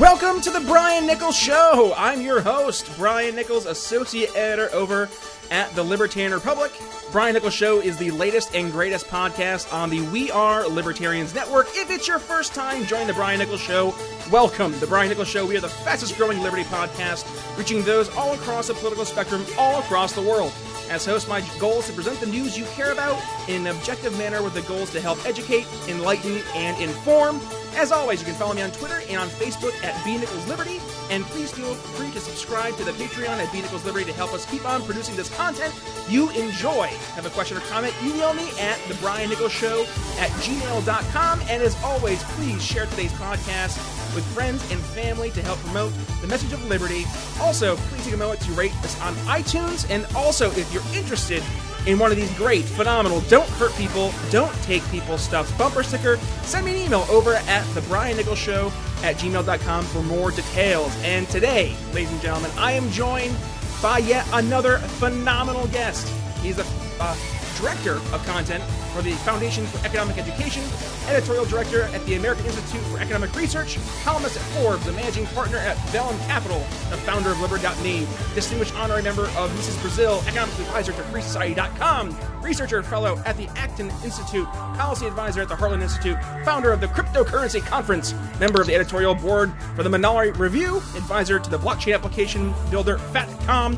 Welcome to the Brian Nichols Show. I'm your host, Brian Nichols, associate editor over at the Libertarian Republic. Brian Nichols Show is the latest and greatest podcast on the We Are Libertarians Network. If it's your first time joining the Brian Nichols Show, welcome. The Brian Nichols Show, we are the fastest growing Liberty podcast, reaching those all across the political spectrum, all across the world. As host, my goal is to present the news you care about in an objective manner with the goals to help educate, enlighten, and inform. As always, you can follow me on Twitter and on Facebook at B Nichols Liberty, and please feel free to subscribe to the Patreon at B Nichols Liberty to help us keep on producing this content you enjoy. Have a question or comment? Email me at the Brian Nichols Show at gmail.com. And as always, please share today's podcast with friends and family to help promote the message of liberty. Also, please take a moment to rate us on iTunes. And also, if you're interested in one of these great, phenomenal, don't hurt people, don't take people stuff bumper sticker, send me an email over at the Brian Nichols Show at gmail.com for more details. And today, ladies and gentlemen, I am joined by yet another phenomenal guest. He's a uh, director of content for the Foundation for Economic Education, editorial director at the American Institute for Economic Research, columnist at Forbes, a managing partner at Vellum Capital, the founder of Liberty.me, distinguished honorary member of Mises Brazil, economic advisor to FreeSociety.com, researcher fellow at the Acton Institute, policy advisor at the Heartland Institute, founder of the Cryptocurrency Conference, member of the editorial board for the Molinari Review, advisor to the blockchain application builder Factom,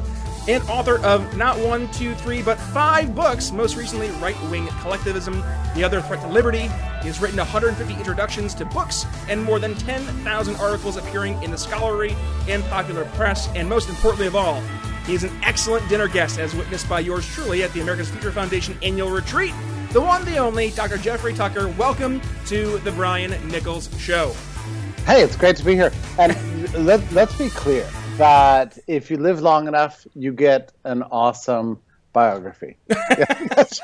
and author of not one, two, three, but five books, most recently Right Wing Collectivism, The Other Threat to Liberty. He has written 150 introductions to books and more than 10,000 articles appearing in the scholarly and popular press, and most importantly of all, he is an excellent dinner guest, as witnessed by yours truly at the America's Future Foundation annual retreat. The one, the only, Dr. Jeffrey Tucker. Welcome to the Brian Nichols Show. Hey, it's great to be here. And let, let's be clear that if you live long enough, you get an awesome biography. just,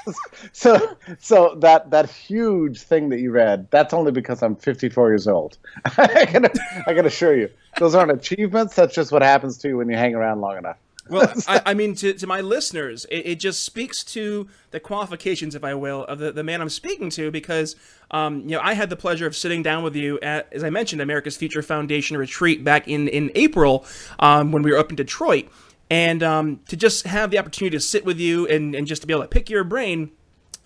so, so that that huge thing that you read, that's only because I'm 54 years old. I can I can assure you, those aren't achievements. That's just what happens to you when you hang around long enough. Well, I, I, mean, to, to my listeners, it, it, just speaks to the qualifications, if I will, of the, the man I'm speaking to, because um, you know I had the pleasure of sitting down with you at, as I mentioned, America's Future Foundation retreat back in in April um, when we were up in Detroit, and um, to just have the opportunity to sit with you and, and just to be able to pick your brain,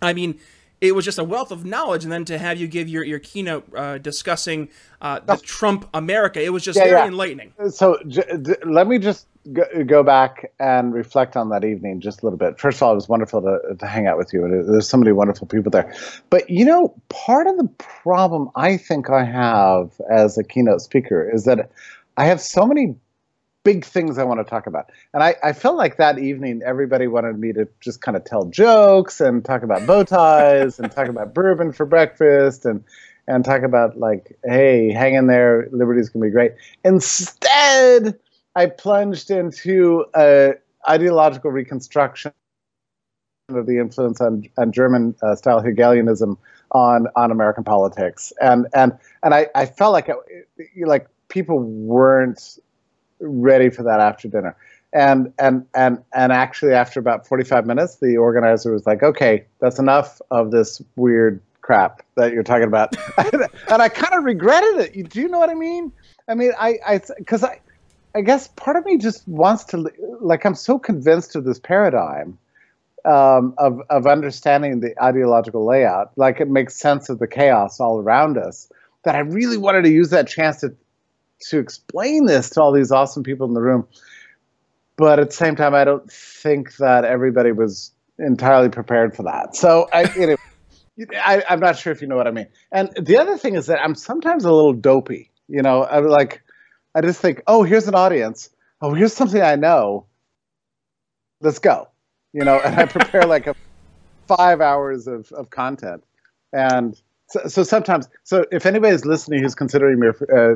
I mean it was just a wealth of knowledge, and then to have you give your, your keynote uh, discussing uh, the Trump America, it was just yeah, very yeah. enlightening. So j- d- let me just go, go, back and reflect on that evening just a little bit. First of all, it was wonderful to, to hang out with you. There's so many wonderful people there. But you know, part of the problem I think I have as a keynote speaker is that I have so many big things I want to talk about. And I, I felt like that evening everybody wanted me to just kind of tell jokes and talk about bow ties and talk about bourbon for breakfast and and talk about like, hey, hang in there, liberty's gonna be great. Instead, I plunged into a ideological reconstruction of the influence on, on German uh, style Hegelianism on on American politics, and and and I, I felt like it, like people weren't ready for that after dinner. And and and and actually, after about forty five minutes, the organizer was like, "Okay, that's enough of this weird crap that you're talking about." and I kind of regretted it. Do you know what I mean? I mean, I I because I I guess part of me just wants to like I'm so convinced of this paradigm um, of of understanding the ideological layout, like it makes sense of the chaos all around us, that I really wanted to use that chance to to explain this to all these awesome people in the room. But at the same time, I don't think that everybody was entirely prepared for that. So I, know, I, I'm not sure if you know what I mean. And the other thing is that I'm sometimes a little dopey. You know, I'm like, I just think, oh, here's an audience. Oh, here's something I know. Let's go. You know, and I prepare like a five hours of, of content. And so, so sometimes, so if anybody's listening who's considering me, uh,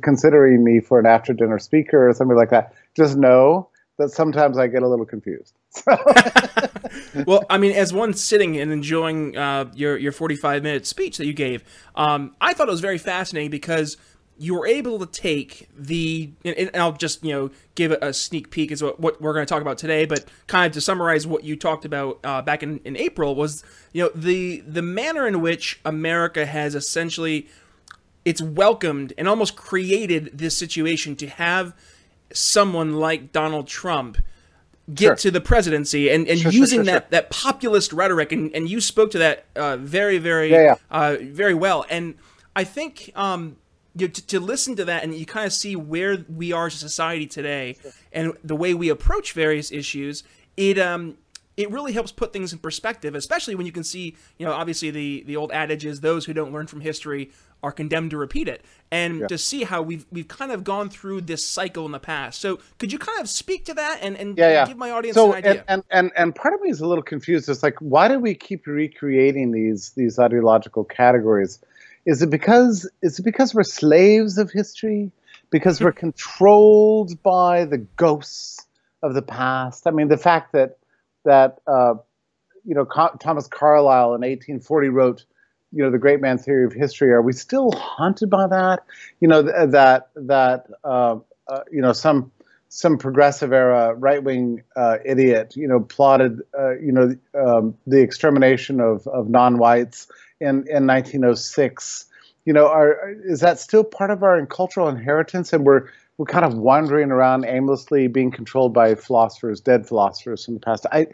considering me for an after dinner speaker or something like that, just know that sometimes I get a little confused. well, I mean, as one sitting and enjoying uh, your your forty five minute speech that you gave, um, I thought it was very fascinating because you were able to take the and, I'll just you know give a sneak peek as what, what we're going to talk about today, but kind of to summarize what you talked about uh, back in, in April was you know the the manner in which America has essentially it's welcomed and almost created this situation to have someone like Donald Trump get Sure. to the presidency and, and sure, using sure, that, that populist rhetoric and, and you spoke to that uh, very very Yeah, yeah. Uh, very well and I think um, you to, to listen to that and you kind of see where we are as a society today and the way we approach various issues it um it really helps put things in perspective especially when you can see you know obviously the the old adage is those who don't learn from history are condemned to repeat it and to see how we've we've kind of gone through this cycle in the past so could you kind of speak to that and and yeah, yeah. give my audience so, an idea And, and and and part of me is a little confused. It's like, why do we keep recreating these these ideological categories? Is it because is it because we're slaves of history? Because we're controlled by the ghosts of the past? I mean, the fact that that uh, you know Co- Thomas Carlyle in 1840 wrote you know the great man theory of history are we still haunted by that you know th- that that uh, uh, you know some some progressive era right wing uh, idiot you know plotted uh, you know um, the extermination of of non whites in in 1906 you know are is that still part of our cultural inheritance? And we're we're kind of wandering around aimlessly being controlled by philosophers dead philosophers from the past. I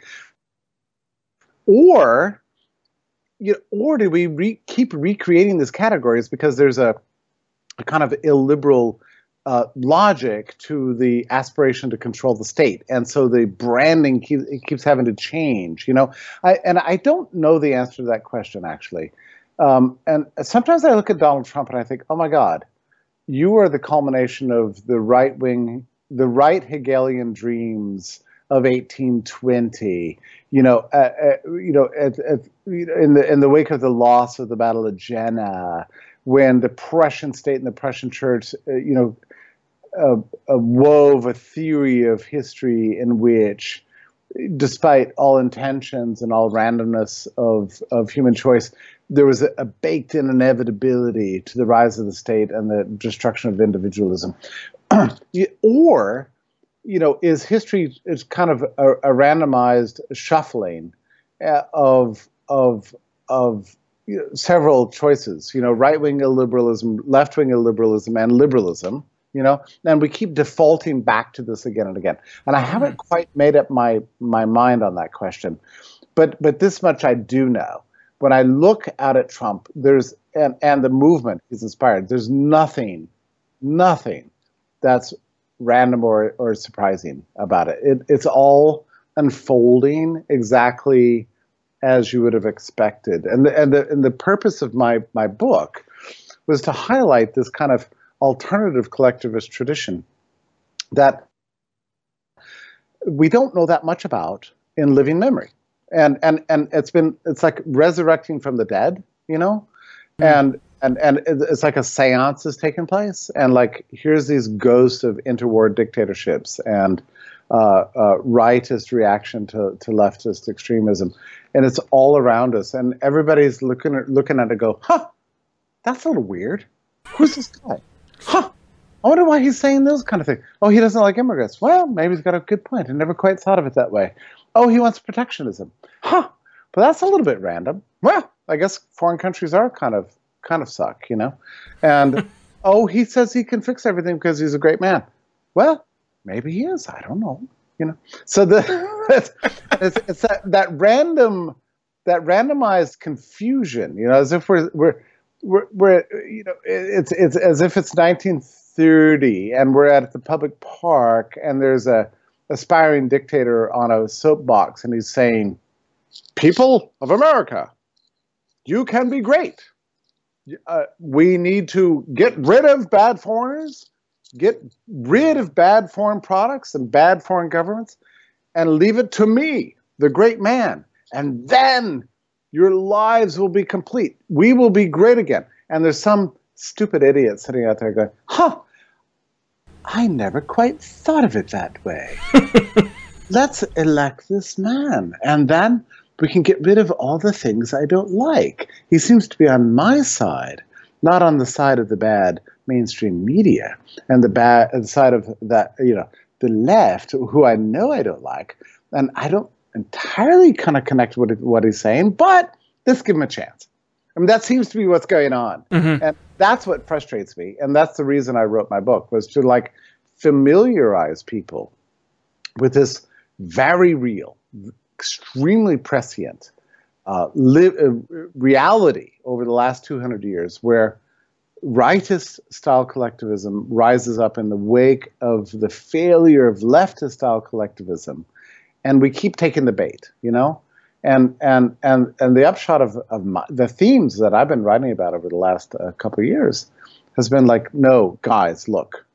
or you know, or do we re- keep recreating these categories because there's a, a kind of illiberal uh, logic to the aspiration to control the state, and so the branding keeps, it keeps having to change. You know, I, and I don't know the answer to that question actually. Um, and sometimes I look at Donald Trump and I think, oh my God, you are the culmination of the right wing, the right Hegelian dreams of 1820. You know, uh, uh, you know, at, at, in the in the wake of the loss of the Battle of Jena, when the Prussian state and the Prussian church, uh, you know, uh, wove a theory of history in which, despite all intentions and all randomness of of human choice, there was a, a baked-in inevitability to the rise of the state and the destruction of individualism, or you know, is history is kind of a, a randomized shuffling uh, of of of you know, several choices. You know, right wing illiberalism, left wing illiberalism, and liberalism. You know, and we keep defaulting back to this again and again. And I haven't mm-hmm. quite made up my my mind on that question, but but this much I do know. When I look out at Trump, there's and and the movement he's inspired. There's nothing, nothing that's random or, or surprising about it. it. It's all unfolding exactly as you would have expected. And the, and the, and the purpose of my, my book was to highlight this kind of alternative collectivist tradition that we don't know that much about in living memory. And, and, and it's been, it's like resurrecting from the dead, you know? And and and it's like a seance has taken place and like here's these ghosts of interwar dictatorships and uh, uh, rightist reaction to, to leftist extremism and it's all around us and everybody's looking at looking at it go huh that's a little weird who's this guy huh I wonder why he's saying those kind of things. Oh, he doesn't like immigrants. Well, maybe he's got a good point. I never quite thought of it that way. Oh, he wants protectionism. Huh. But that's a little bit random. Well, I guess foreign countries are kind of kind of suck, you know. And oh, he says he can fix everything because he's a great man. Well, maybe he is. I don't know, you know. So the it's, it's, that that random that randomized confusion, you know, as if we're we're we're, we're you know it's it's as if it's 1930 and we're at the public park and there's a aspiring dictator on a soapbox and he's saying, "People of America, you can be great. Uh, we need to get rid of bad foreigners, get rid of bad foreign products and bad foreign governments, and leave it to me, the great man. And then your lives will be complete. We will be great again. And there's some stupid idiot sitting out there going, huh, I never quite thought of it that way. Let's elect this man. And then we can get rid of all the things I don't like. He seems to be on my side, not on the side of the bad mainstream media and the bad the side of that, you know, the left, who I know I don't like. And I don't entirely kind of connect with what he's saying, but let's give him a chance. I mean, that seems to be what's going on. And that's what frustrates me, and that's the reason I wrote my book was to like familiarize people with this very real, extremely prescient uh, li- uh, reality over the last 200 years where rightist style collectivism rises up in the wake of the failure of leftist style collectivism and we keep taking the bait you know and and and and the upshot of, of my, the themes that i've been writing about over the last uh, couple of years has been like no guys look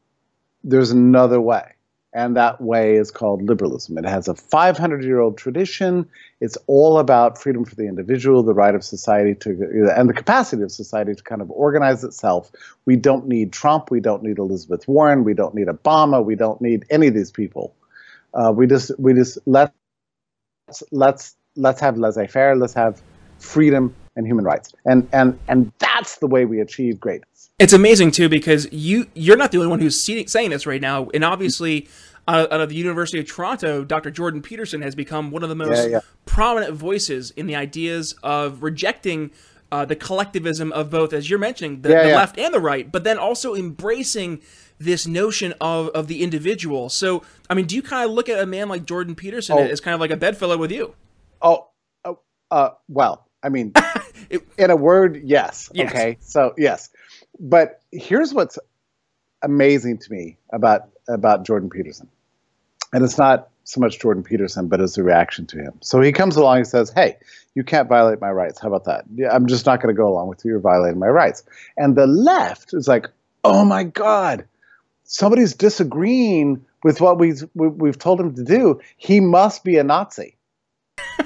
there's another way and that way is called liberalism. It has a 500 year old tradition. It's all about freedom for the individual, the right of society to, and the capacity of society to kind of organize itself. We don't need Trump. We don't need Elizabeth Warren. We don't need Obama. We don't need any of these people. Uh, we just, we just let let's let's have laissez-faire. Let's have freedom and human rights, and and and that's the way we achieve greatness. It's amazing too because you you're not the only one who's saying this right now, and obviously. Uh, out of the University of Toronto, Dr. Jordan Peterson has become one of the most Yeah, yeah. prominent voices in the ideas of rejecting uh, the collectivism of both, as you're mentioning, the, Yeah, the yeah. left and the right, but then also embracing this notion of, of the individual. So, I mean, do you kind of look at a man like Jordan Peterson Oh. as kind of like a bedfellow with you? Oh, oh, uh, well, I mean, It- in a word, yes. Yes. Okay, so yes, but here's what's amazing to me about about Jordan Peterson, and it's not so much Jordan Peterson, but it's a reaction to him. So he comes along and says, "Hey, you can't violate my rights. How about that? Yeah, I'm just not going to go along with you. You're violating my rights." And the left is like, "Oh my God, somebody's disagreeing with what we've we- we've told him to do. He must be a Nazi."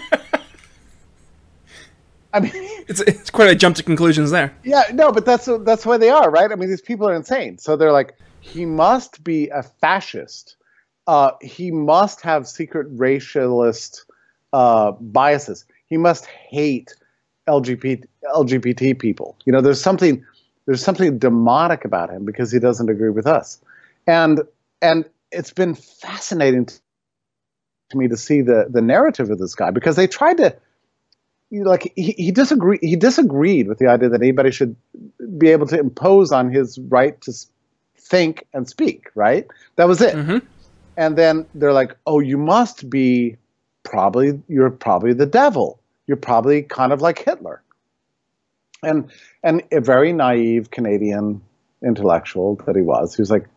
I mean. It's, it's quite a jump to conclusions there. Yeah, no, but that's that's why they are, right? I mean, these people are insane. So they're like, he must be a fascist. Uh, he must have secret racialist uh, biases. He must hate LGBT LGBT people. You know, there's something there's something demonic about him because he doesn't agree with us, and and it's been fascinating to me to see the the narrative of this guy because they tried to like he, he disagreed he disagreed with the idea that anybody should be able to impose on his right to think and speak right that was it Mhm. And then they're like oh you must be probably you're probably the devil. You're probably kind of like hitler. And and a very naive canadian intellectual that he was he was like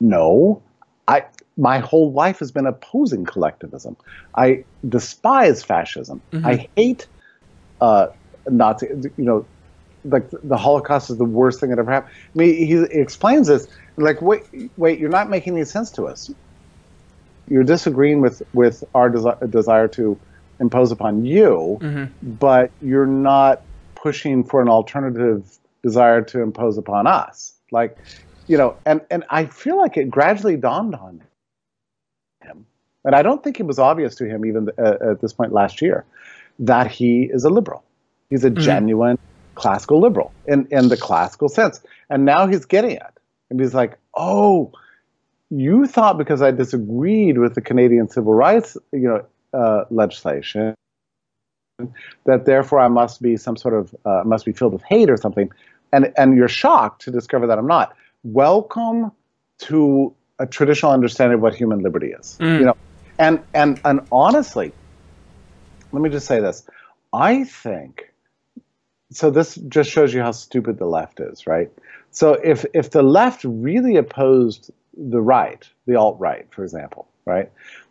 no. I my whole life has been opposing collectivism. I despise fascism. I hate uh nazi you know like the holocaust is the worst thing that ever happened. I mean he explains this like wait wait you're not making any sense to us. You're disagreeing with with our desi- desire to impose upon you but you're not pushing for an alternative desire to impose upon us. Like you know and and i feel like it gradually dawned on him. And i don't think it was obvious to him even uh, at this point last year that he is a liberal. He's a genuine classical liberal in in the classical sense. And now he's getting it. And he's like oh you thought because i disagreed with the canadian civil rights you know uh, legislation that therefore I must be some sort of uh, must be filled with hate or something, and and you're shocked to discover that I'm not. Welcome to a traditional understanding of what human liberty is. You know, and and and honestly, let me just say this: I think so. This just shows you how stupid the left is, right? So if if the left really opposed the right, the alt right, for example, right,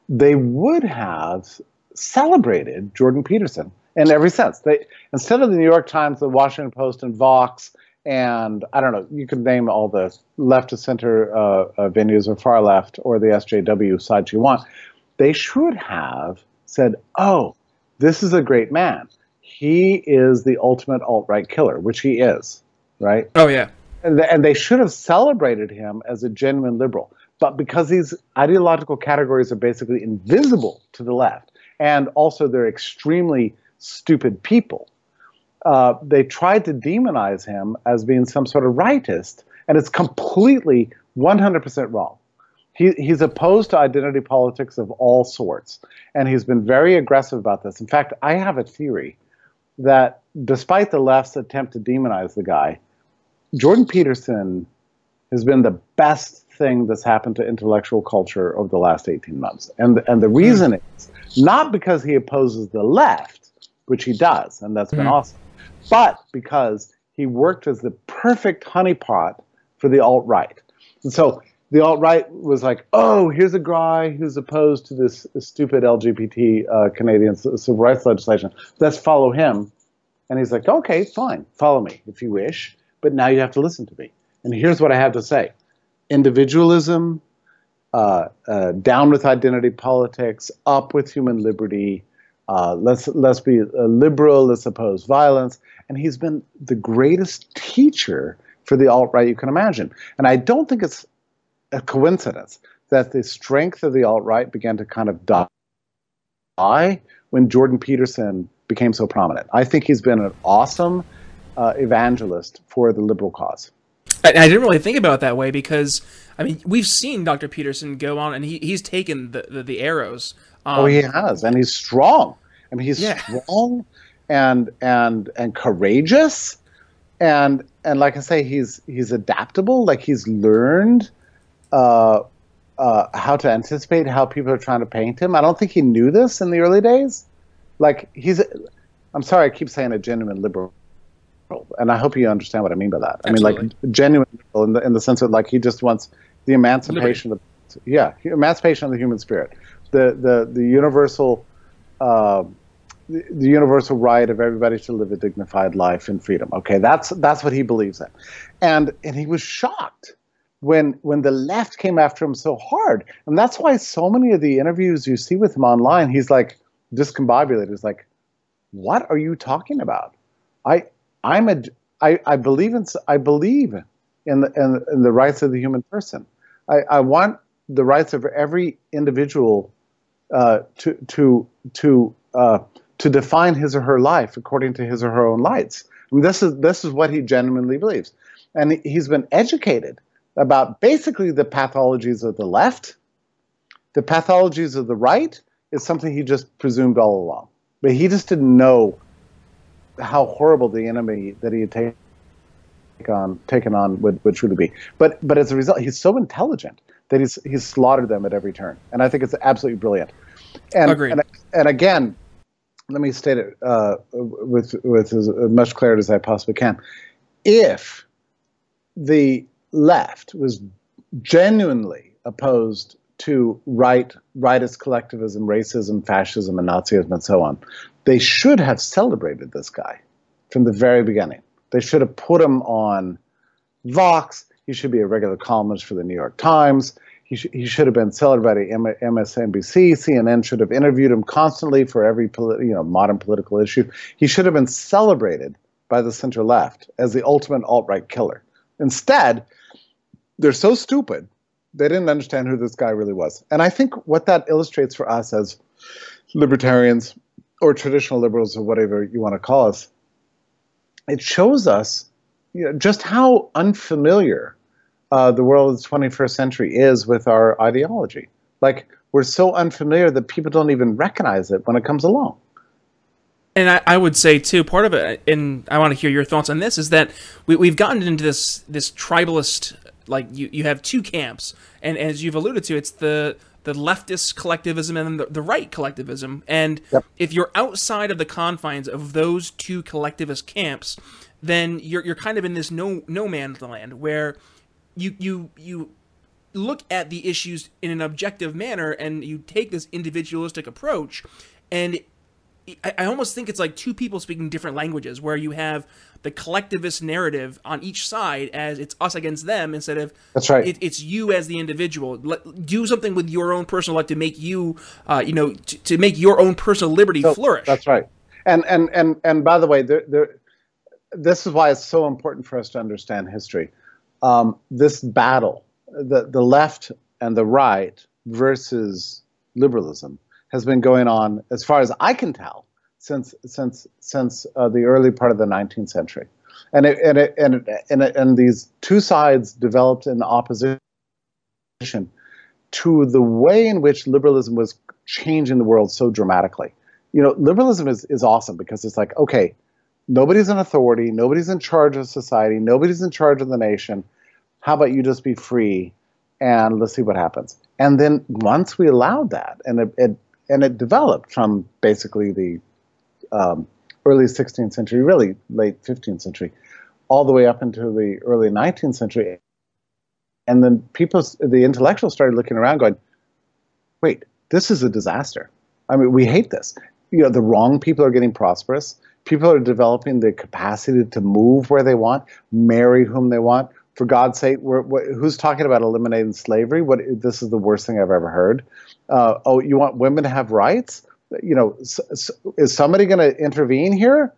they would have celebrated Jordan Peterson in every sense. They instead of the New York Times, the Washington Post, and Vox, and I don't know, you could name all the left to center uh, uh, venues or far left or the SJW sides you want. They should have said, "Oh, this is a great man. He is the ultimate alt right killer, which he is." Right? Oh yeah. and, and they should have celebrated him as a genuine liberal. But because these ideological categories are basically invisible to the left, and also they're extremely stupid people, uh, they tried to demonize him as being some sort of rightist, and it's completely 100% wrong. He, he's opposed to identity politics of all sorts, and he's been very aggressive about this. In fact, I have a theory that despite the left's attempt to demonize the guy, Jordan Peterson has been the best thing that's happened to intellectual culture over the last 18 months. And, and the reason mm. is not because he opposes the left, which he does, and that's been mm. awesome, but because he worked as the perfect honeypot for the alt right. And so the alt right was like, oh, here's a guy who's opposed to this stupid LGBT uh, Canadian civil rights legislation. Let's follow him. And he's like, okay, fine, follow me if you wish, but now you have to listen to me. And here's what I have to say individualism, uh, uh, down with identity politics, up with human liberty. Uh, let's let's be liberal. Let's oppose violence. And he's been the greatest teacher for the alt right you can imagine. And I don't think it's a coincidence that the strength of the alt right began to kind of die when Jordan Peterson became so prominent. I think he's been an awesome uh, evangelist for the liberal cause. I, I, didn't really think about it that way because I mean we've seen Dr. Peterson go on and he, he's taken the the, the arrows. Um, oh, he has, and he's strong. I mean, he's yeah. strong and and and courageous, and and like I say, he's he's adaptable. Like he's learned uh, uh, how to anticipate how people are trying to paint him. I don't think he knew this in the early days. Like he's, I'm sorry, I keep saying a genuine liberal, and I hope you understand what I mean by that. Absolutely. I mean like genuine in the in the sense that like he just wants the emancipation Liberty. of, yeah, emancipation of the human spirit, the the the universal. Uh, the, the universal right of everybody to live a dignified life in freedom. Okay, that's that's what he believes in, and and he was shocked when when the left came after him so hard. And that's why so many of the interviews you see with him online, he's like discombobulated. He's like, "What are you talking about? I I'm a I, I believe in I believe in the in, in the rights of the human person. I, I want the rights of every individual uh, to to to uh, to define his or her life according to his or her own lights. I mean, this is this is what he genuinely believes, and he's been educated about basically the pathologies of the left. The pathologies of the right is something he just presumed all along. But he just didn't know how horrible the enemy that he had taken on taken on would, would truly be. But but as a result, he's so intelligent that he's he's slaughtered them at every turn. And I think it's absolutely brilliant. And Agreed. and, and again, let me state it uh, with with as much clarity as I possibly can. If the left was genuinely opposed to right rightist collectivism, racism, fascism, and Nazism, and so on. They should have celebrated this guy from the very beginning. They should have put him on Vox. He should be a regular columnist for the New York Times. He, sh- he should have been celebrated by MSNBC. CNN should have interviewed him constantly for every you know modern political issue. He should have been celebrated by the center left as the ultimate alt right killer. Instead, they're so stupid they didn't understand who this guy really was. And I think what that illustrates for us as libertarians or traditional liberals or whatever you want to call us, it shows us you know, just how unfamiliar uh, the world of the 21st century is with our ideology. Like we're so unfamiliar that people don't even recognize it when it comes along. And I, I, would say too, part of it, and I want to hear your thoughts on this, is that we, have gotten into this this tribalist like you, you have two camps, and as you've alluded to, it's the the leftist collectivism and the, the right collectivism. And yep. if you're outside of the confines of those two collectivist camps, then you're you're kind of in this no no man's land where you you you look at the issues in an objective manner and you take this individualistic approach and I, almost think it's like two people speaking different languages where you have the collectivist narrative on each side as it's us against them instead of that's right. It, it's you as the individual. Let, do something with your own personal life to make you, uh, you know, to, to, make your own personal liberty so, flourish. That's right. And and and and by the way, there, there, this is why it's so important for us to understand history. Um, this battle, the the left and the right versus liberalism, has been going on, as far as I can tell, since since since uh, the early part of the 19th century, and it, and it, and it, and, it, and these two sides developed in opposition to the way in which liberalism was changing the world so dramatically. You know, liberalism is is awesome because it's like okay, nobody's an authority, nobody's in charge of society, nobody's in charge of the nation. How about you just be free and let's see what happens? And then once we allowed that, and it, it and it developed from basically the um, early 16th century, really late 15th century, all the way up into the early 19th century. And then people, the intellectuals started looking around going, wait, this is a disaster. I mean, we hate this. You know, the wrong people are getting prosperous. People are developing the capacity to move where they want, marry whom they want. For God's sake, we're, who's talking about eliminating slavery? What this is the worst thing I've ever heard. Uh, oh, you want women to have rights? You know, is somebody going to intervene here?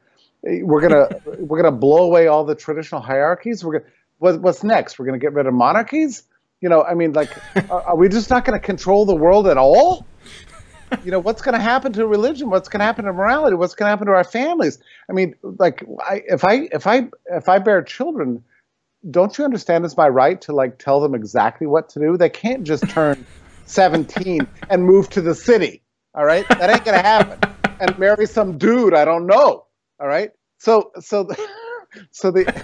We're gonna we're gonna blow away all the traditional hierarchies. We're gonna what, what's next? We're gonna get rid of monarchies? You know, I mean, like, are, are we just not going to control the world at all? you know what's going to happen to religion what's going to happen to morality what's going to happen to our families i mean like I, if i if i if i bear children don't you understand it's my right to like tell them exactly what to do? They can't just turn 17 and move to the city all right? That ain't going to happen. And marry some dude i don't know all right? So so the, so the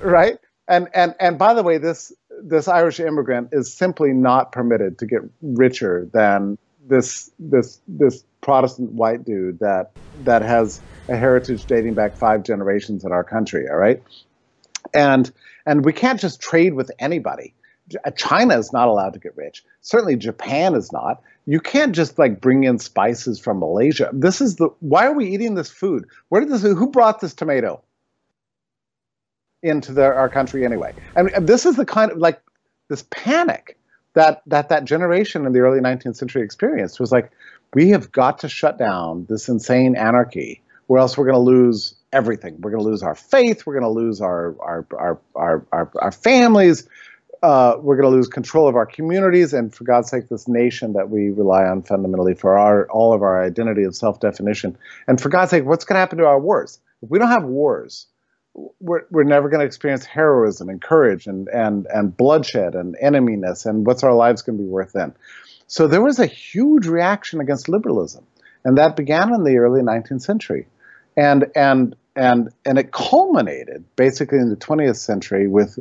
right? And and and by the way this this irish immigrant is simply not permitted to get richer than this this this Protestant white dude that that has a heritage dating back five generations in our country. All right, and and we can't just trade with anybody. China is not allowed to get rich. Certainly, Japan is not. You can't just like bring in spices from Malaysia. This is the why are we eating this food? Where did this? Who brought this tomato into the, our country anyway? Mean, this is the kind of like this panic that that that generation in the early 19th century experienced was like we have got to shut down this insane anarchy or else we're going to lose everything. We're going to lose our faith. We're going to lose our our our our, our, our families. Uh, we're going to lose control of our communities. And for god's sake this nation that we rely on fundamentally for our all of our identity and self-definition. And for god's sake what's going to happen to our wars? If we don't have wars we're, we're never going to experience heroism and courage and, and, and bloodshed and eneminess. And what's our lives going to be worth then. So there was a huge reaction against liberalism, and that began in the early 19th century, and and and and it culminated basically in the 20th century with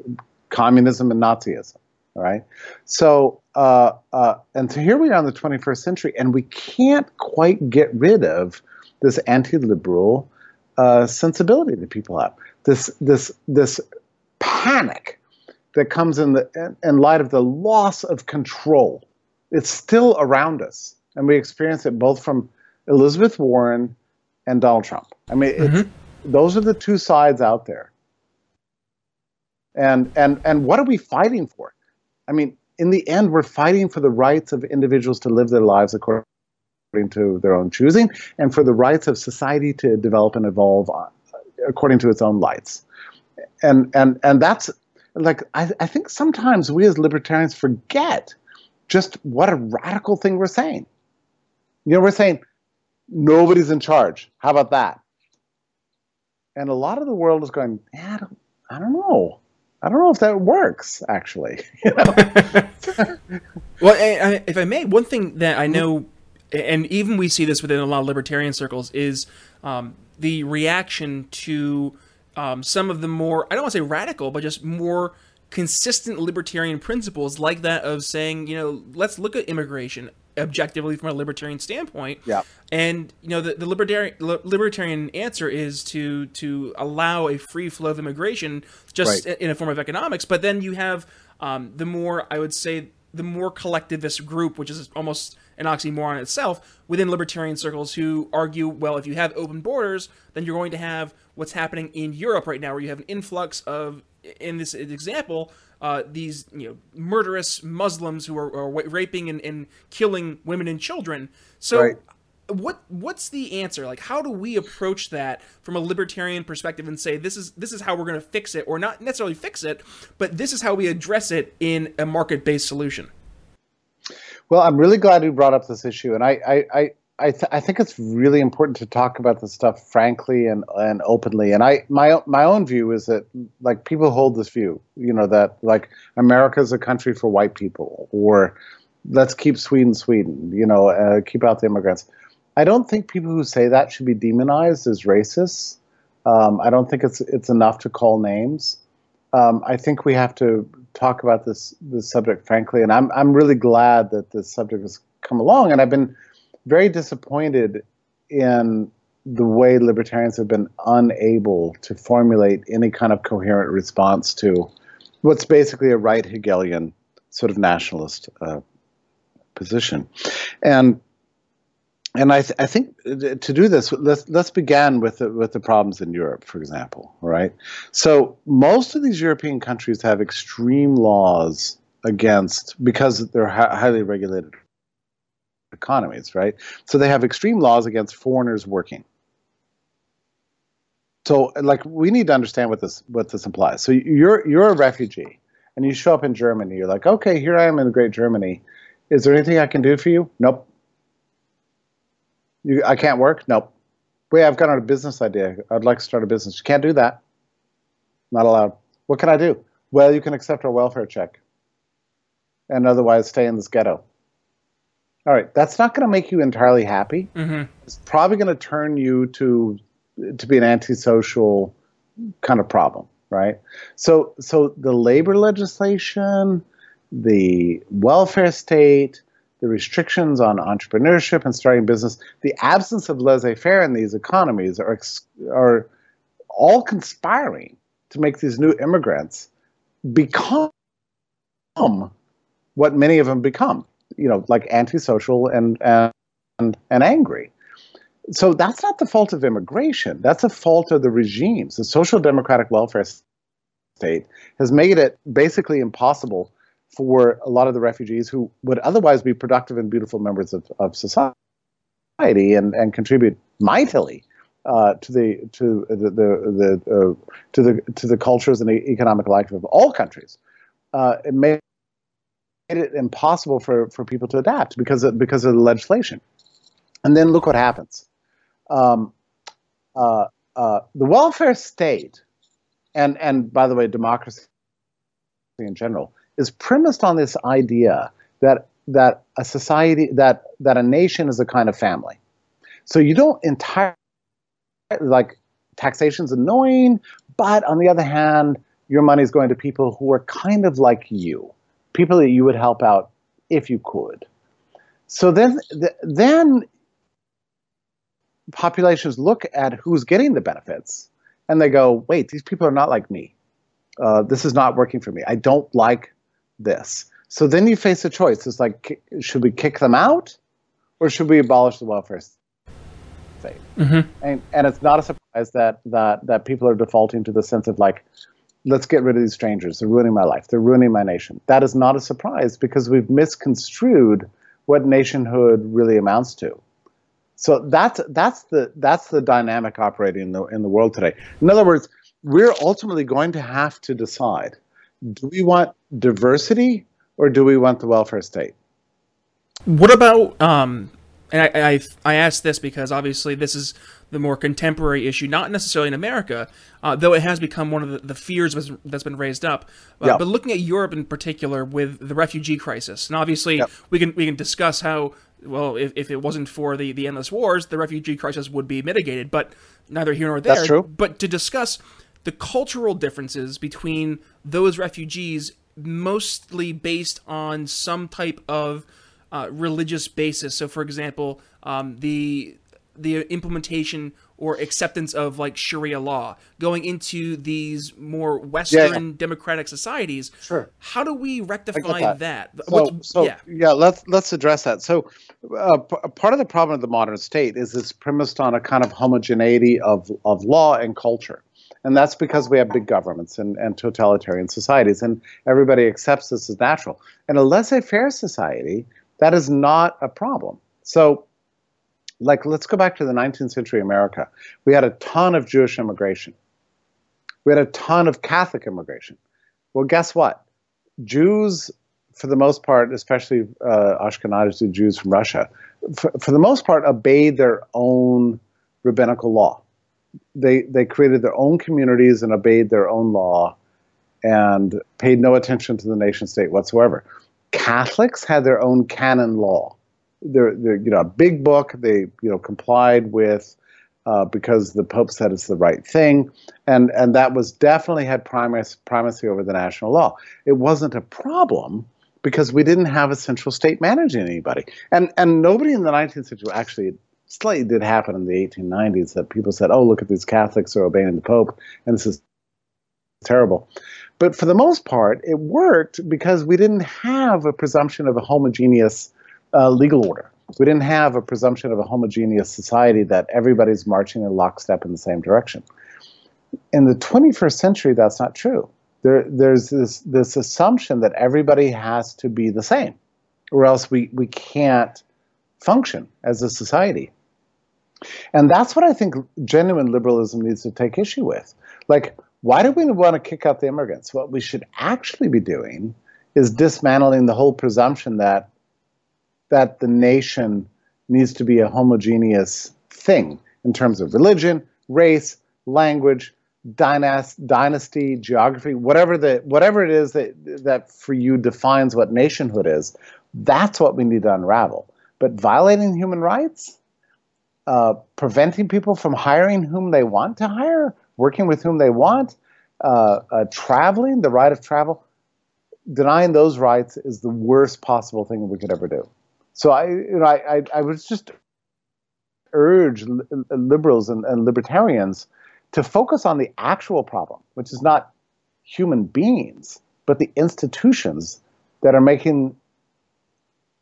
communism and Nazism. Right, so uh, uh, and so here we are in the 21st century, and we can't quite get rid of this anti-liberal uh, sensibility that people have this this this panic that comes in the in light of the loss of control. It's still around us, and we experience it both from Elizabeth Warren and Donald Trump. I mean, mm-hmm. those are the two sides out there. And and and what are we fighting for? I mean, in the end, we're fighting for the rights of individuals to live their lives according to their own choosing, and for the rights of society to develop and evolve according to its own lights. And and and that's like I, I think sometimes we as libertarians forget just what a radical thing we're saying. You know, we're saying nobody's in charge. How about that? And a lot of the world is going, I don't, I don't know. I don't know if that works, actually. You know? well, if I may, one thing that I know, and even we see this within a lot of libertarian circles, is um, the reaction to um, some of the more I don't want to say radical, but just more consistent libertarian principles like that of saying, you know, let's look at immigration objectively from a libertarian standpoint. Yeah. And you know, the, the libertarian libertarian answer is to to allow a free flow of immigration just right. in a form of economics. But then you have um, the more I would say the more collectivist group, which is almost an oxymoron itself, within libertarian circles who argue, well, if you have open borders, then you're going to have what's happening in Europe right now, where you have an influx of, in this example, uh, these you know murderous Muslims who are, are raping and, and, killing women and children. So. Right. What what's the answer? Like, how do we approach that from a libertarian perspective and say this is this is how we're going to fix it, or not necessarily fix it, but this is how we address it in a market based solution? Well, I'm really glad you brought up this issue, and I, I, I, I, th- I, think it's really important to talk about this stuff frankly and, and openly. And I, my, my own view is that like people hold this view, you know, that like America is a country for white people, or let's keep Sweden Sweden, you know, uh, keep out the immigrants. I don't think people who say that should be demonized as racists. Um, I don't think it's it's enough to call names. Um, I think we have to talk about this this subject frankly, and I'm I'm really glad that this subject has come along, and I've been very disappointed in the way libertarians have been unable to formulate any kind of coherent response to what's basically a right Hegelian sort of nationalist uh, position, and and I, th- I think to do this, let's let's begin with the, with the problems in Europe, for example. Right. So most of these European countries have extreme laws against because they're hi- highly regulated economies. Right. So they have extreme laws against foreigners working. So like we need to understand what this what this implies. So you're you're a refugee and you show up in Germany. You're like, okay, here I am in great Germany. Is there anything I can do for you? Nope you, I can't work? Nope. Wait, I've got a business idea. I'd like to start a business. You can't do that. Not allowed. What can I do? Well, you can accept our welfare check and otherwise stay in this ghetto. All right, that's not going to make you entirely happy. Mm-hmm. It's probably going to turn you to to be an antisocial kind of problem, right? So, so the labor legislation, the welfare state, the restrictions on entrepreneurship and starting business, the absence of laissez-faire in these economies are are all conspiring to make these new immigrants become what many of them become, you know, like antisocial and and and angry. So that's not the fault of immigration. That's a fault of the regimes. The social democratic welfare state has made it basically impossible for a lot of the refugees who would otherwise be productive and beautiful members of, of society and, and contribute mightily uh, to the to the the, the uh, to the to the cultures and the economic life of all countries. Uh, it made it impossible for, for people to adapt because of, because of the legislation. And then look what happens. Um, uh, uh, the welfare state, and and by the way, democracy in general, is premised on this idea that that a society that that a nation is a kind of family. So you don't entirely like taxation's annoying, but on the other hand, your money is going to people who are kind of like you, people that you would help out if you could. So then, then populations look at who's getting the benefits and they go, wait, these people are not like me. Uh, this is not working for me. I don't like this. So then you face a choice. It's like, should we kick them out or should we abolish the welfare state? Mm-hmm. And, and it's not a surprise that, that, that people are defaulting to the sense of like, let's get rid of these strangers. They're ruining my life. They're ruining my nation. That is not a surprise because we've misconstrued what nationhood really amounts to. So that's that's the that's the dynamic operating in the in the world today. In other words, we're ultimately going to have to decide do we want diversity or do we want the welfare state? What about um, and I, I, I asked this because obviously this is the more contemporary issue, not necessarily in America, uh, though it has become one of the, the fears that's been raised up. Uh, yep. But looking at Europe in particular with the refugee crisis, and obviously yep. we can we can discuss how well if, if it wasn't for the the endless wars, the refugee crisis would be mitigated. But neither here nor there. That's true. But to discuss the cultural differences between those refugees, mostly based on some type of uh, religious basis. So, for example, um, the the implementation or acceptance of like Sharia law going into these more Western yeah. democratic societies. Sure. How do we rectify that? that? So, so, yeah. yeah, let's let's address that. So, uh, p- part of the problem of the modern state is it's premised on a kind of homogeneity of of law and culture. And that's because we have big governments and, and totalitarian societies, and everybody accepts this as natural. In a laissez faire society, that is not a problem. So, like, let's go back to the 19th century America. We had a ton of Jewish immigration, we had a ton of Catholic immigration. Well, guess what? Jews, for the most part, especially uh, Ashkenazi Jews from Russia, for, for the most part, obeyed their own rabbinical law they they created their own communities and obeyed their own law and paid no attention to the nation state whatsoever. Catholics had their own canon law. They're, they're you know a big book. They you know complied with uh, because the Pope said it's the right thing, and and that was definitely had primacy primacy over the national law. It wasn't a problem because we didn't have a central state managing anybody, and and nobody in the 19th century actually. Slightly did happen in the 1890s that people said, "Oh, look at these Catholics are obeying the Pope, and this is terrible." But for the most part, it worked because we didn't have a presumption of a homogeneous uh, legal order we didn't have a presumption of a homogeneous society that everybody's marching in lockstep in the same direction. In the 21st century, that's not true. There, there's this, this assumption that everybody has to be the same, or else we, we can't function as a society. And that's what I think genuine liberalism needs to take issue with. Like, why do we want to kick out the immigrants? What we should actually be doing is dismantling the whole presumption that that the nation needs to be a homogeneous thing in terms of religion, race, language, dynasty, geography, whatever the whatever it is that that for you defines what nationhood is. That's what we need to unravel. But violating human rights, uh, preventing people from hiring whom they want to hire, working with whom they want, uh, uh, traveling, the right of travel, denying those rights is the worst possible thing we could ever do. So I, you know, I, I, I was just urge liberals and, and libertarians to focus on the actual problem, which is not human beings, but the institutions that are making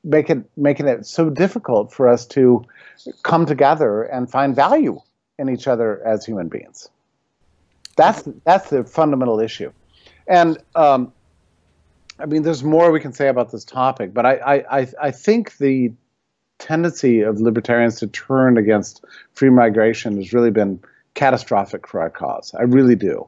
making making it so difficult for us to come together and find value in each other as human beings. That's that's the fundamental issue, and um, I mean, there's more we can say about this topic, but I, I, I think the tendency of libertarians to turn against free migration has really been catastrophic for our cause. I really do.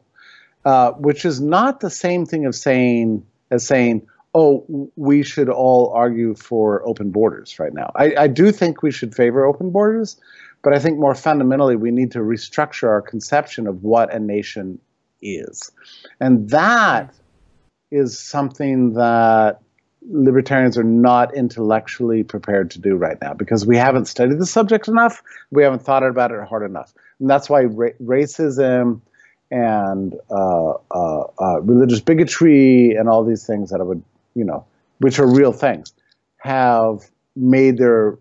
Uh, which is not the same thing of saying as saying, oh, we should all argue for open borders right now. I, I do think we should favor open borders, but I think more fundamentally we need to restructure our conception of what a nation is. And that is something that libertarians are not intellectually prepared to do right now because we haven't studied the subject enough. We haven't thought about it hard enough. And that's why ra- racism and uh, uh, uh, religious bigotry and all these things that I would, you know, which are real things, have made their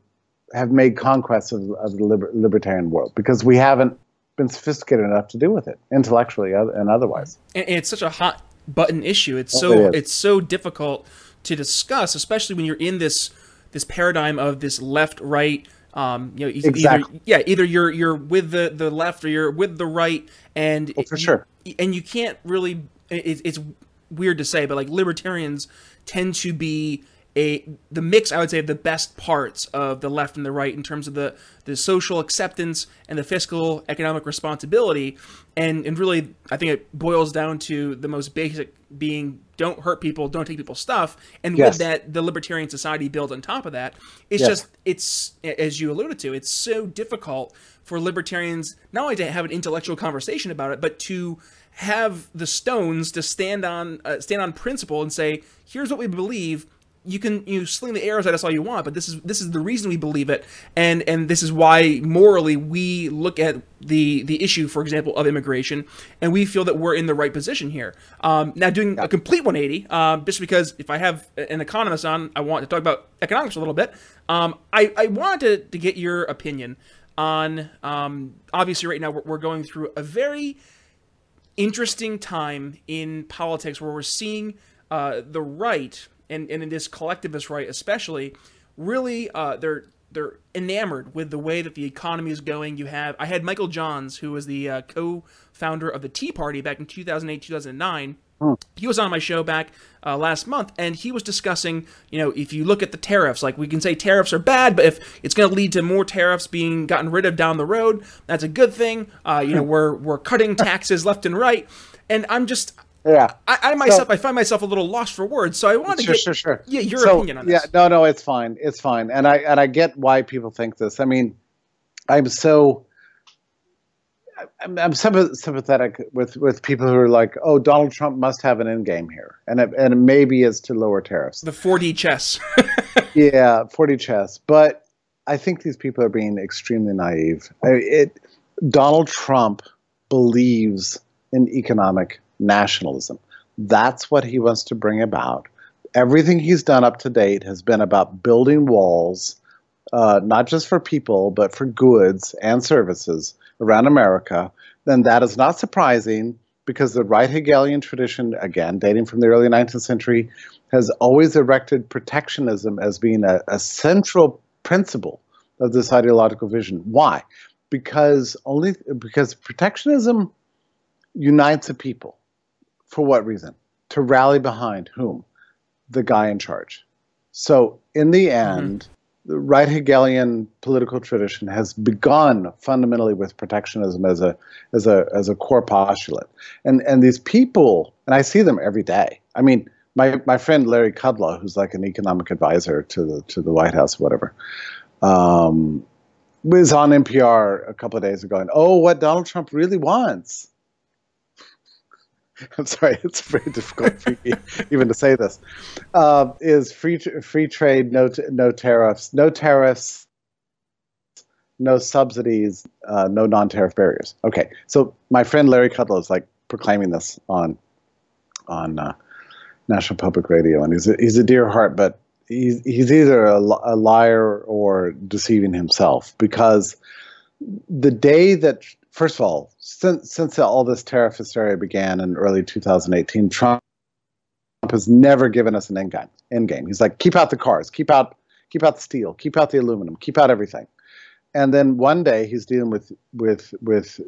have made conquests of, of the liber- libertarian world because we haven't been sophisticated enough to deal with it intellectually and otherwise. And it's such a hot button issue. It's so it it's so difficult to discuss, especially when you're in this this paradigm of this left right. Um, you know, exactly. either yeah, either you're you're with the the left or you're with the right, and oh, for sure, and you can't really. It, it's weird to say, but like libertarians tend to be a the mix I would say of the best parts of the left and the right in terms of the the social acceptance and the fiscal economic responsibility and and really I think it boils down to the most basic being don't hurt people don't take people's stuff and yes. with that the libertarian society built on top of that it's yes. just it's as you alluded to it's so difficult for libertarians not only to have an intellectual conversation about it but to have the stones to stand on uh, stand on principle and say here's what we believe you can you sling the arrows at us all you want, but this is this is the reason we believe it, and and this is why morally we look at the the issue, for example, of immigration, and we feel that we're in the right position here. Um, now, doing a complete 180, um, just because if I have an economist on, I want to talk about economics a little bit. Um, I I wanted to, to get your opinion on um, obviously right now we're, we're going through a very interesting time in politics where we're seeing uh, the right and, and in this collectivist right especially, really uh, they're they're enamored with the way that the economy is going. You have I had Michael Johns, who was the uh, co-founder of the Tea Party back in 2008 2009. Hmm. He was on my show back uh, last month, and he was discussing, you know, if you look at the tariffs, like we can say tariffs are bad, but if it's going to lead to more tariffs being gotten rid of down the road, that's a good thing. Uh, you know, we're we're cutting taxes left and right, and I'm just yeah. I, I myself, so, I find myself a little lost for words, so I want to get sure, sure. Yeah, your so, opinion on this. Yeah, no, no, it's fine, it's fine, and I and I get why people think this. I mean, I'm so. I'm, I'm sympathetic with, with people who are like, oh, Donald Trump must have an end game here, and it, and it maybe is to lower tariffs. The 4D chess. yeah, 4D chess, but I think these people are being extremely naive. It Donald Trump believes in economic nationalism. That's what he wants to bring about. Everything he's done up to date has been about building walls, uh, not just for people, but for goods and services around America. Then that is not surprising because the right Hegelian tradition, again, dating from the early 19th century, has always erected protectionism as being a, a central principle of this ideological vision. Why? Because only because protectionism unites a people. For what reason? To rally behind whom? The guy in charge. So in the mm-hmm. end, mm-hmm the right Hegelian political tradition has begun fundamentally with protectionism as a as a as a core postulate, and and these people, and I see them every day. I mean, my my friend Larry Kudlow, who's like an economic advisor to the to the White House, whatever, um, was on NPR a couple of days ago, and oh, what Donald Trump really wants I'm sorry, it's very difficult for me even to say this. Uh, is free free trade, no no tariffs, no tariffs, no subsidies, uh, no non-tariff barriers. Okay, so my friend Larry Kudlow is like proclaiming this on on uh, National Public Radio, and he's a, he's a dear heart, but he's he's either a, a liar or deceiving himself because the day that first of all, since since all this tariff hysteria began in early 2018, Trump has never given us an end game. End game. He's like, keep out the cars, keep out, keep out the steel, keep out the aluminum, keep out everything. And then one day he's dealing with with with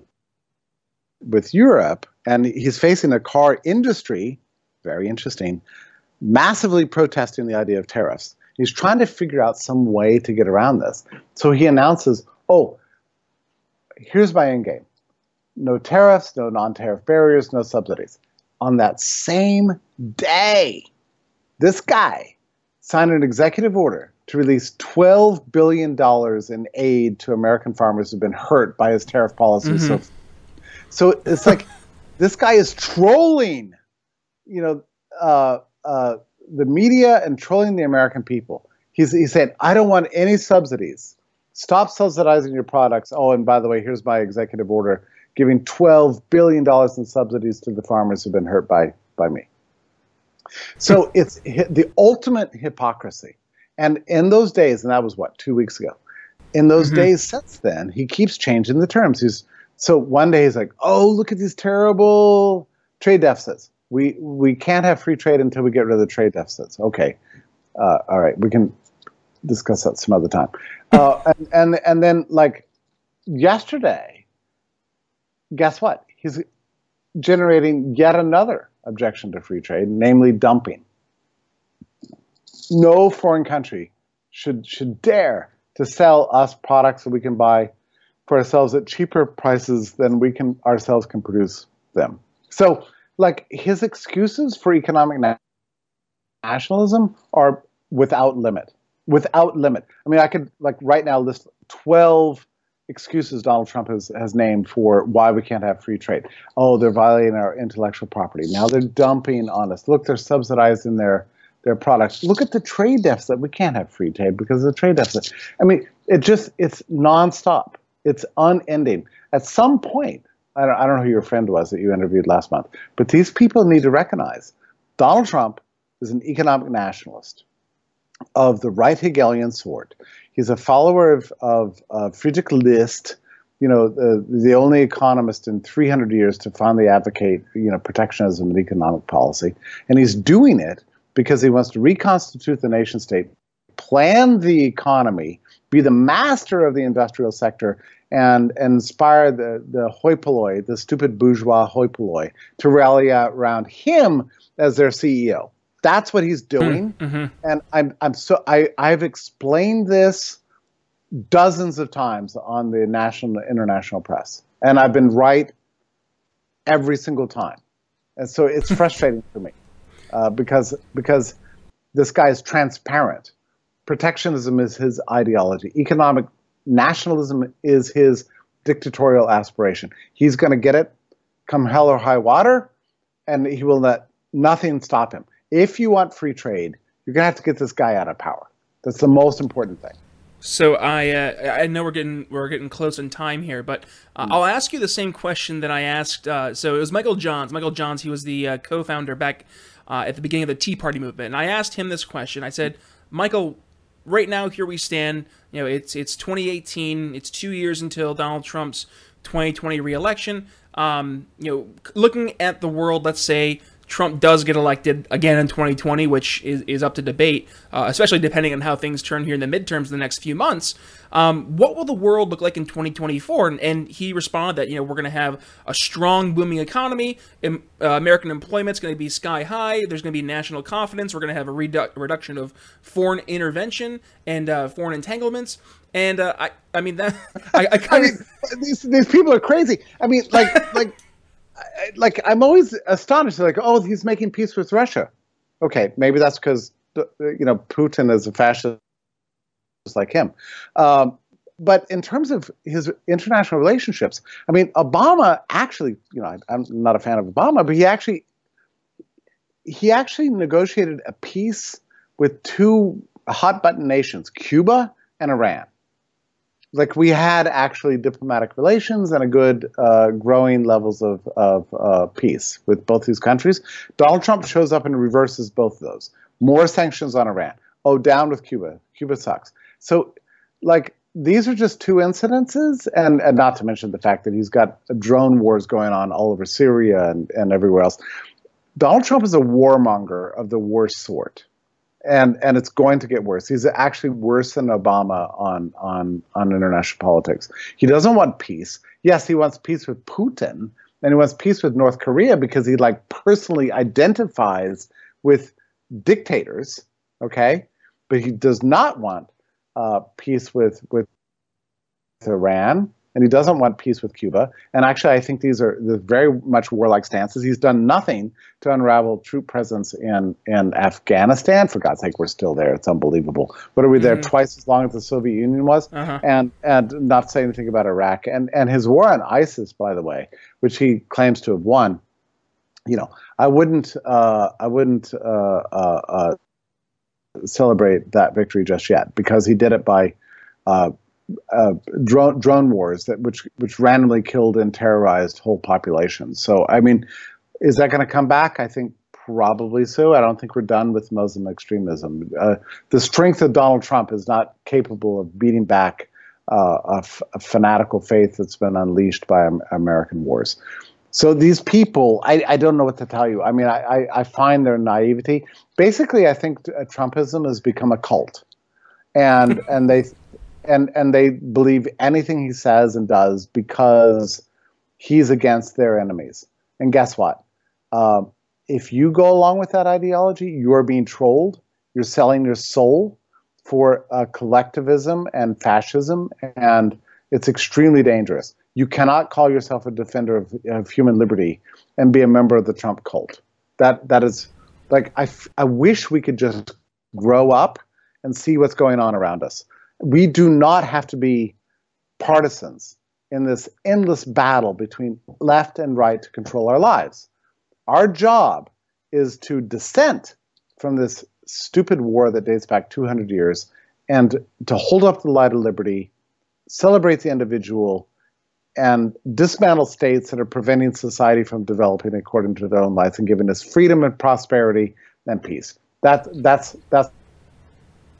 with Europe, and he's facing a car industry, very interesting, massively protesting the idea of tariffs. He's trying to figure out some way to get around this. So he announces, "Oh, here's my end game no tariffs, no non tariff barriers, no subsidies. On that same day, this guy signed an executive order to release $12 billion in aid to American farmers who've been hurt by his tariff policies. Mm-hmm. So, so it's like this guy is trolling, you know, uh, uh, the media and trolling the American people. He's, he said, I don't want any subsidies. Stop subsidizing your products. Oh, and by the way, here's my executive order giving $12 billion in subsidies to the farmers who've been hurt by, by me. So it's the ultimate hypocrisy. And in those days, and that was what, two weeks ago, in those mm-hmm. days since then, he keeps changing the terms. He's so one day he's like, "Oh, look at these terrible trade deficits. We we can't have free trade until we get rid of the trade deficits." Okay, uh, all right, we can discuss that some other time. Uh, and, and and then like yesterday, guess what? He's generating yet another objection to free trade, namely dumping. No foreign country should should dare to sell us products that we can buy for ourselves at cheaper prices than we can ourselves can produce them. So, like his excuses for economic nationalism are without limit without limit. I mean, I could like right now list 12 excuses Donald Trump has, has named for why we can't have free trade. Oh, they're violating our intellectual property. Now they're dumping on us. Look, they're subsidizing their their products. Look at the trade deficit. We can't have free trade because of the trade deficit. I mean, it just it's nonstop. It's unending. At some point, I don't, I don't know who your friend was that you interviewed last month, but these people need to recognize Donald Trump is an economic nationalist of the right Hegelian sort. He's a follower of, of, Friedrich List, you know, the, the only economist in 300 years to finally advocate, you know, protectionism and economic policy. And he's doing it because he wants to reconstitute the nation state, plan the economy, be the master of the industrial sector, and, and inspire the, the hoi polloi, the stupid bourgeois hoi polloi, to rally around him as their CEO. That's what he's doing. Mm, mm-hmm. And I'm I'm so I I've explained this dozens of times on the national and international press. And I've been right every single time. And so it's frustrating for me uh, because because this guy is transparent. Protectionism is his ideology. Economic nationalism is his dictatorial aspiration. He's going to get it come hell or high water, and he will let nothing stop him if you want free trade, you're going to have to get this guy out of power. That's the most important thing. So I uh, I know we're getting we're getting close in time here, but uh, mm. I'll ask you the same question that I asked. Uh, so it was Michael Johns. Michael Johns. He was the uh, co-founder back uh, at the beginning of the Tea Party movement, and I asked him this question. I said, Michael, right now here we stand. You know, it's it's 2018. It's two years until Donald Trump's 2020 reelection. Um, you know, looking at the world, let's say Trump does get elected again in 2020, which is, is up to debate, uh, especially depending on how things turn here in the midterms in the next few months. Um, what will the world look like in 2024? And, and he responded that you know we're going to have a strong, booming economy. uh, American employment is going to be sky high. There's going to be national confidence. We're going to have a redu- reduction of foreign intervention and uh, foreign entanglements. And uh, I, I mean that I, I kind of these these people are crazy. I mean, like like like I'm always astonished. Like, oh, he's making peace with Russia. Okay, maybe that's because you know Putin is a fascist just like him. Um, but in terms of his international relationships, I mean, Obama actually, you know, I, I'm not a fan of Obama, but he actually he actually negotiated a peace with two hot button nations, Cuba and Iran like we had actually diplomatic relations and a good uh, growing levels of, of uh, peace with both these countries. Donald Trump shows up and reverses both of those. More sanctions on Iran. Oh, down with Cuba. Cuba sucks. So, like, these are just two incidences, and, and not to mention the fact that he's got drone wars going on all over Syria and, and everywhere else. Donald Trump is a warmonger of the worst sort and and it's going to get worse. He's actually worse than Obama on on on international politics. He doesn't want peace. Yes, he wants peace with Putin, and he wants peace with North Korea because he like personally identifies with dictators. Okay, but he does not want uh, peace with with Iran and he doesn't want peace with Cuba. And actually, I think these are the very much warlike stances. He's done nothing to unravel troop presence in in Afghanistan. For God's sake, we're still there. It's unbelievable. What are we there mm-hmm. twice as long as the Soviet Union was? Uh-huh. And and not say anything about Iraq and and his war on ISIS, by the way, which he claims to have won. You know, I wouldn't uh, I wouldn't uh, uh, uh celebrate that victory just yet because he did it by uh, uh, drone drone wars that which which randomly killed and terrorized whole populations. So I mean, is that going to come back? I think probably so. I don't think we're done with Muslim extremism. Uh, the strength of Donald Trump is not capable of beating back uh, a, f- a fanatical faith that's been unleashed by American wars. So these people, I, I don't know what to tell you. I mean, I, I, I find their naivety. Basically, I think Trumpism has become a cult, and and they and and they believe anything he says and does because he's against their enemies. And guess what? Uh, if you go along with that ideology, you are being trolled. You're selling your soul for uh, collectivism and fascism, and it's extremely dangerous. You cannot call yourself a defender of, of human liberty and be a member of the Trump cult. That that is like I, I wish we could just grow up and see what's going on around us we do not have to be partisans in this endless battle between left and right to control our lives. Our job is to dissent from this stupid war that dates back 200 years and to hold up the light of liberty, celebrate the individual, and dismantle states that are preventing society from developing according to their own lights and giving us freedom and prosperity and peace. That, that's, that's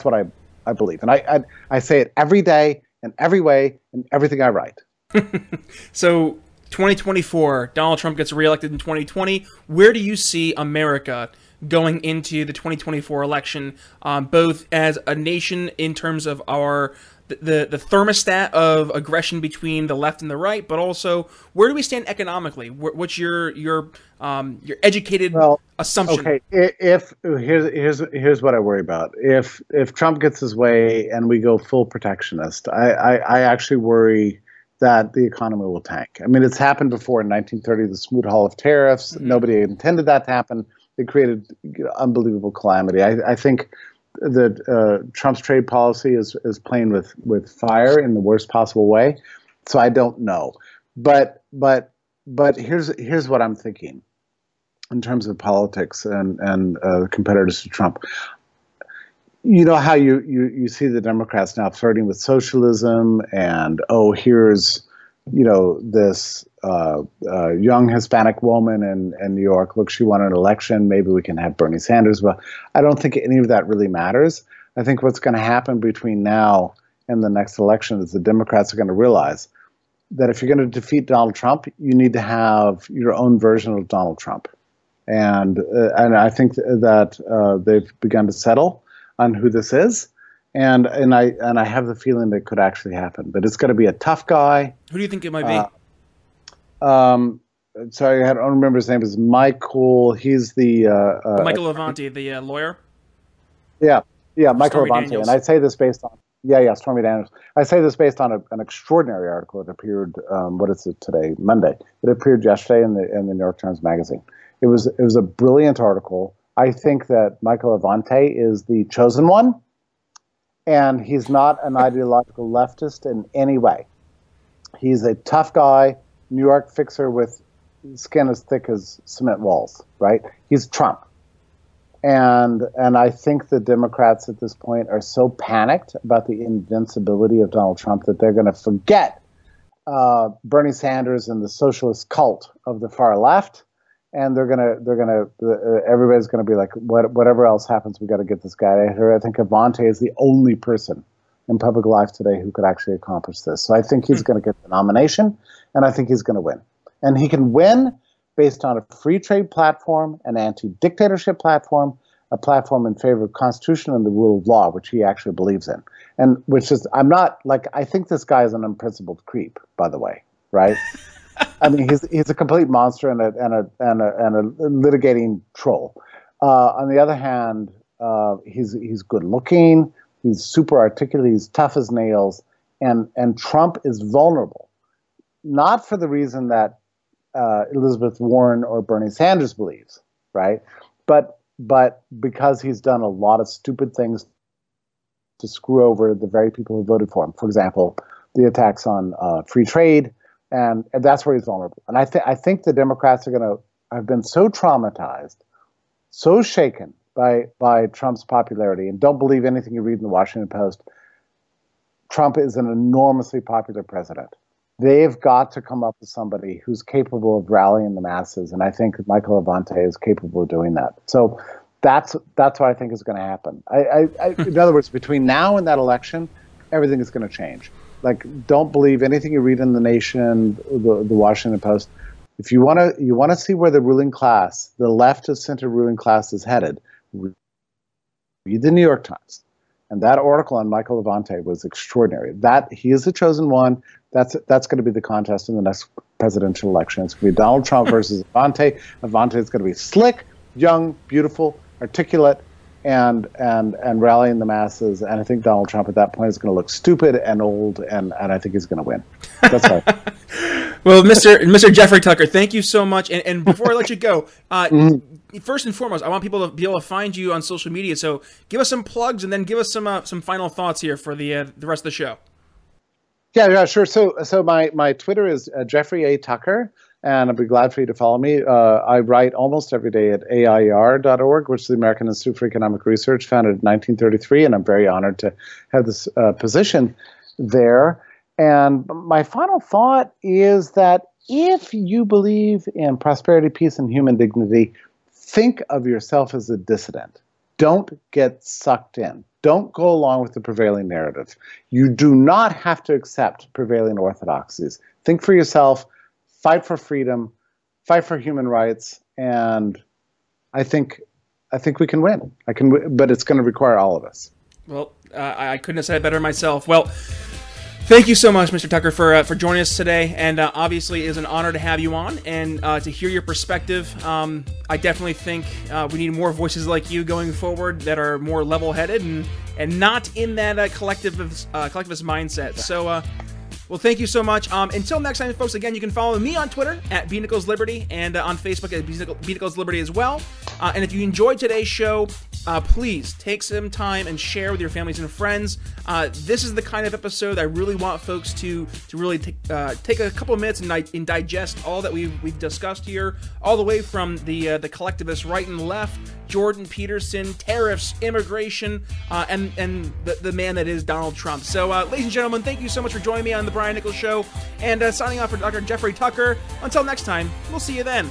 what I I believe, and I, I I say it every day and every way and everything I write. so 2024, Donald Trump gets reelected in 2020. Where do you see America going into the 2024 election, um, both as a nation in terms of our the the thermostat of aggression between the left and the right, but also where do we stand economically? What's your your um, your educated well, assumption? Okay, if here's here's here's what I worry about. If if Trump gets his way and we go full protectionist, I I, I actually worry that the economy will tank. I mean, it's happened before in 1930, the Smoot-Hawley tariffs. Mm-hmm. Nobody intended that to happen. It created unbelievable calamity. I, I think that uh, Trump's trade policy is is playing with with fire in the worst possible way. So I don't know, but but but here's here's what I'm thinking in terms of politics and and uh, competitors to Trump. you know how you, you you see the Democrats now flirting with socialism and oh here's you know this uh, uh, young Hispanic woman in, in New York look she won an election maybe we can have Bernie Sanders well I don't think any of that really matters I think what's going to happen between now and the next election is the Democrats are going to realize that if you're going to defeat Donald Trump you need to have your own version of Donald Trump and uh, and I think that uh, they've begun to settle on who this is, and and I and I have the feeling that could actually happen. But it's going to be a tough guy. Who do you think it might be? Uh, um, sorry, I don't remember his name. Is Michael? He's the uh, uh, Michael Avenatti, the uh, lawyer. Yeah, yeah, Michael Stormy And I say this based on yeah, yeah, Stormy Daniels. I say this based on a, an extraordinary article that appeared. Um, what is it today? Monday. It appeared yesterday in the in the New York Times Magazine. It was it was a brilliant article I think that Michael Avenatti is the chosen one, and he's not an ideological leftist in any way. He's a tough guy, New York fixer with skin as thick as cement walls, right? He's Trump. And and I think the Democrats at this point are so panicked about the invincibility of Donald Trump that they're going to forget uh, Bernie Sanders and the socialist cult of the far left and they're gonna they're gonna uh, everybody's gonna be like what, whatever else happens we got to get this guy out here i think Avenatti is the only person in public life today who could actually accomplish this so i think he's hmm. going to get the nomination and i think he's going to win and he can win based on a free trade platform an anti-dictatorship platform a platform in favor of constitution and the rule of law which he actually believes in and which is i'm not like i think this guy is an unprincipled creep by the way right I mean, he's he's a complete monster and a and a and a, and a litigating troll. Uh, on the other hand, uh, he's he's good looking. He's super articulate. He's tough as nails. And and Trump is vulnerable, not for the reason that uh, Elizabeth Warren or Bernie Sanders believes, right? But but because he's done a lot of stupid things to screw over the very people who voted for him. For example, the attacks on uh, free trade, and, and that's where he's vulnerable. And I I think the Democrats are going to have been so traumatized, so shaken by by Trump's popularity, and don't believe anything you read in the Washington Post. Trump is an enormously popular president. They've got to come up with somebody who's capable of rallying the masses, and I think Michael Avenatti is capable of doing that. So that's that's what I think is going to happen. I, I, I, in other words, between now and that election, everything is going to change like don't believe anything you read in the Nation, the, the Washington Post. If you want to, you want to see where the ruling class, the left of center ruling class, is headed. Read the New York Times, and that article on Michael Avenatti was extraordinary. That he is the chosen one. That's that's going to be the contest in the next presidential election. It's going to be Donald Trump versus Avenatti. Avenatti is going to be slick, young, beautiful, articulate, and and and rallying the masses. And I think Donald Trump at that point is going to look stupid and old, and and I think he's going to win. That's right. well, Mr. Mr. Jeffrey Tucker, thank you so much. And, and before I let you go, uh, mm-hmm. first and foremost, I want people to be able to find you on social media. So give us some plugs, and then give us some uh, some final thoughts here for the uh, the rest of the show. Yeah, yeah, sure. So, so my my Twitter is uh, Jeffrey A. Tucker and I'd be glad for you to follow me. Uh, I write almost every day at AIER.org, which is the American Institute for Economic Research, founded in 1933, and I'm very honored to have this uh, position there. And my final thought is that if you believe in prosperity, peace, and human dignity, think of yourself as a dissident. Don't get sucked in. Don't go along with the prevailing narrative. You do not have to accept prevailing orthodoxies. Think for yourself fight for freedom, fight for human rights, and I think I think we can win. I can, but it's going to require all of us. Well, uh, I couldn't have said it better myself. Well. Thank you so much, Mr. Tucker, for uh, for joining us today, and uh, obviously it is an honor to have you on and uh, to hear your perspective. Um, I definitely think uh, we need more voices like you going forward that are more level-headed and and not in that uh, collectivist uh, collectivist mindset. So Well, thank you so much. Um, until next time, folks. Again, you can follow me on Twitter at B Nichols Liberty and uh, on Facebook at B Nichols Liberty as well. Uh, and if you enjoyed today's show, uh, please take some time and share with your families and friends. Uh, this is the kind of episode I really want folks to to really take uh, take a couple of minutes and, and, digest all that we've we've discussed here, all the way from the uh, the collectivist right and left, Jordan Peterson, tariffs, immigration, and and the, the man that is Donald Trump. So, ladies and gentlemen, thank you so much for joining me on the Brian Nichols Show, and uh, signing off for Dr. Jeffrey Tucker. Until next time, we'll see you then.